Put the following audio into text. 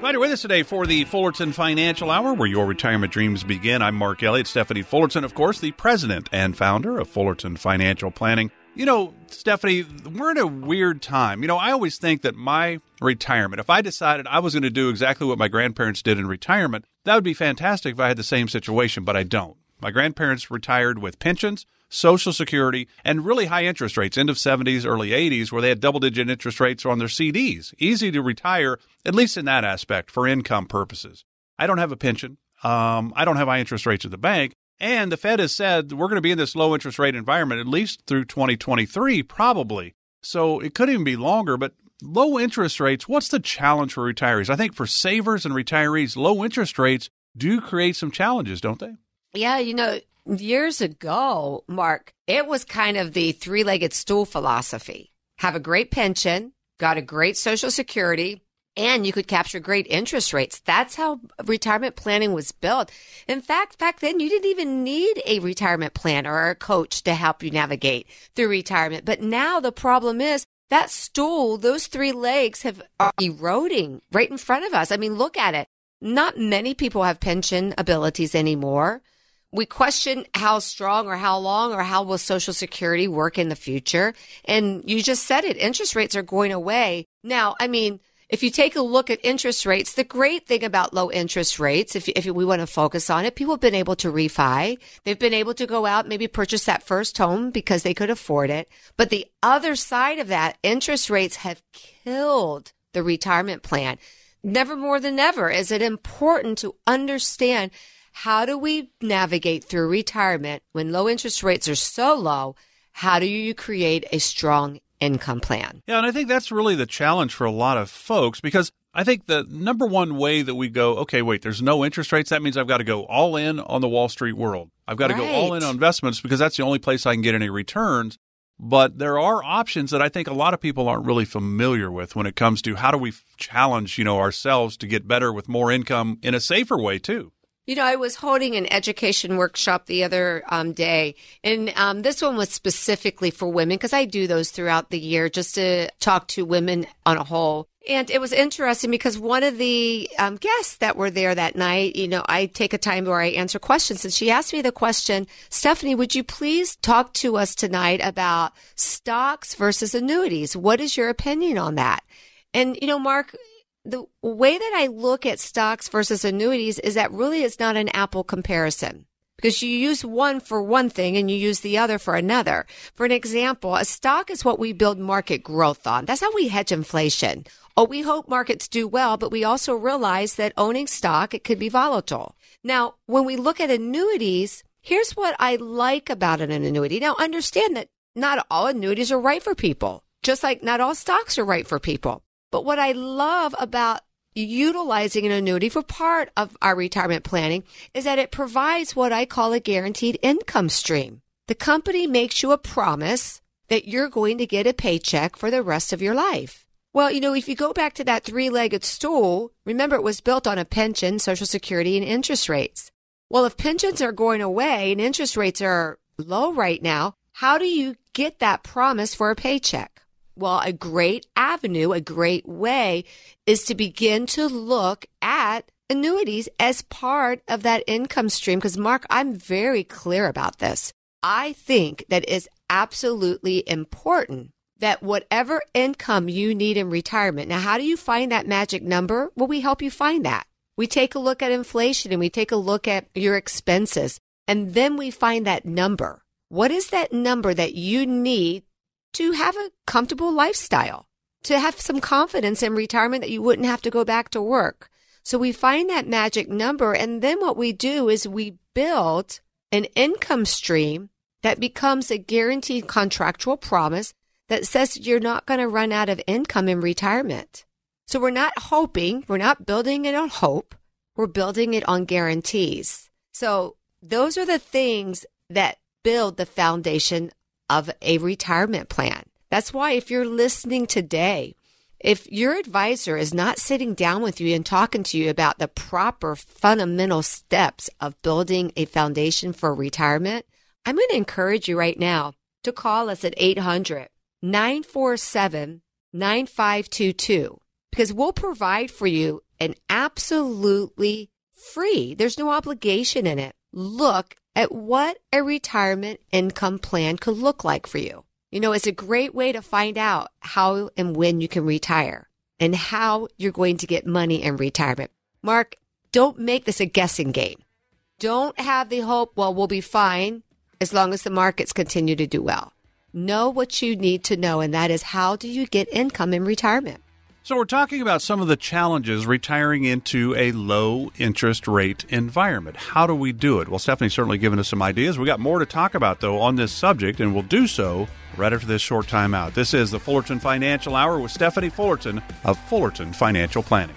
Glad you're with us today for the Fullerton Financial Hour, where your retirement dreams begin. I'm Mark Elliott. Stephanie Fullerton, of course, the president and founder of Fullerton Financial Planning. You know, Stephanie, we're in a weird time. You know, I always think that my retirement, if I decided I was going to do exactly what my grandparents did in retirement, that would be fantastic if I had the same situation, but I don't. My grandparents retired with pensions, Social Security, and really high interest rates, end of 70s, early 80s, where they had double digit interest rates on their CDs. Easy to retire, at least in that aspect, for income purposes. I don't have a pension. Um, I don't have high interest rates at the bank. And the Fed has said we're going to be in this low interest rate environment at least through 2023, probably. So it could even be longer, but low interest rates, what's the challenge for retirees? I think for savers and retirees, low interest rates do create some challenges, don't they? Yeah, you know, years ago, Mark, it was kind of the three legged stool philosophy. Have a great pension, got a great social security, and you could capture great interest rates. That's how retirement planning was built. In fact, back then you didn't even need a retirement plan or a coach to help you navigate through retirement. But now the problem is that stool, those three legs have are eroding right in front of us. I mean, look at it. Not many people have pension abilities anymore. We question how strong or how long or how will social security work in the future. And you just said it. Interest rates are going away. Now, I mean, if you take a look at interest rates, the great thing about low interest rates, if, if we want to focus on it, people have been able to refi. They've been able to go out, maybe purchase that first home because they could afford it. But the other side of that, interest rates have killed the retirement plan. Never more than ever is it important to understand how do we navigate through retirement when low interest rates are so low? How do you create a strong income plan. Yeah, and I think that's really the challenge for a lot of folks because I think the number one way that we go, okay, wait, there's no interest rates. That means I've got to go all in on the Wall Street world. I've got to right. go all in on investments because that's the only place I can get any returns. But there are options that I think a lot of people aren't really familiar with when it comes to how do we challenge, you know, ourselves to get better with more income in a safer way too. You know, I was holding an education workshop the other um, day, and um, this one was specifically for women because I do those throughout the year just to talk to women on a whole. And it was interesting because one of the um, guests that were there that night, you know, I take a time where I answer questions, and she asked me the question, Stephanie, would you please talk to us tonight about stocks versus annuities? What is your opinion on that? And, you know, Mark, the way that I look at stocks versus annuities is that really it's not an apple comparison because you use one for one thing and you use the other for another. For an example, a stock is what we build market growth on. That's how we hedge inflation. Oh, we hope markets do well, but we also realize that owning stock, it could be volatile. Now, when we look at annuities, here's what I like about an annuity. Now, understand that not all annuities are right for people, just like not all stocks are right for people. But what I love about utilizing an annuity for part of our retirement planning is that it provides what I call a guaranteed income stream. The company makes you a promise that you're going to get a paycheck for the rest of your life. Well, you know, if you go back to that three legged stool, remember it was built on a pension, social security, and interest rates. Well, if pensions are going away and interest rates are low right now, how do you get that promise for a paycheck? Well, a great avenue, a great way is to begin to look at annuities as part of that income stream. Because, Mark, I'm very clear about this. I think that it's absolutely important that whatever income you need in retirement. Now, how do you find that magic number? Well, we help you find that. We take a look at inflation and we take a look at your expenses and then we find that number. What is that number that you need to have a comfortable lifestyle, to have some confidence in retirement that you wouldn't have to go back to work. So we find that magic number. And then what we do is we build an income stream that becomes a guaranteed contractual promise that says you're not going to run out of income in retirement. So we're not hoping, we're not building it on hope. We're building it on guarantees. So those are the things that build the foundation of a retirement plan. That's why if you're listening today, if your advisor is not sitting down with you and talking to you about the proper fundamental steps of building a foundation for retirement, I'm going to encourage you right now to call us at 800 947 9522 because we'll provide for you an absolutely free. There's no obligation in it. Look at what a retirement income plan could look like for you. You know, it's a great way to find out how and when you can retire and how you're going to get money in retirement. Mark, don't make this a guessing game. Don't have the hope, well, we'll be fine as long as the markets continue to do well. Know what you need to know, and that is how do you get income in retirement? So, we're talking about some of the challenges retiring into a low interest rate environment. How do we do it? Well, Stephanie's certainly given us some ideas. We got more to talk about, though, on this subject, and we'll do so right after this short time out. This is the Fullerton Financial Hour with Stephanie Fullerton of Fullerton Financial Planning.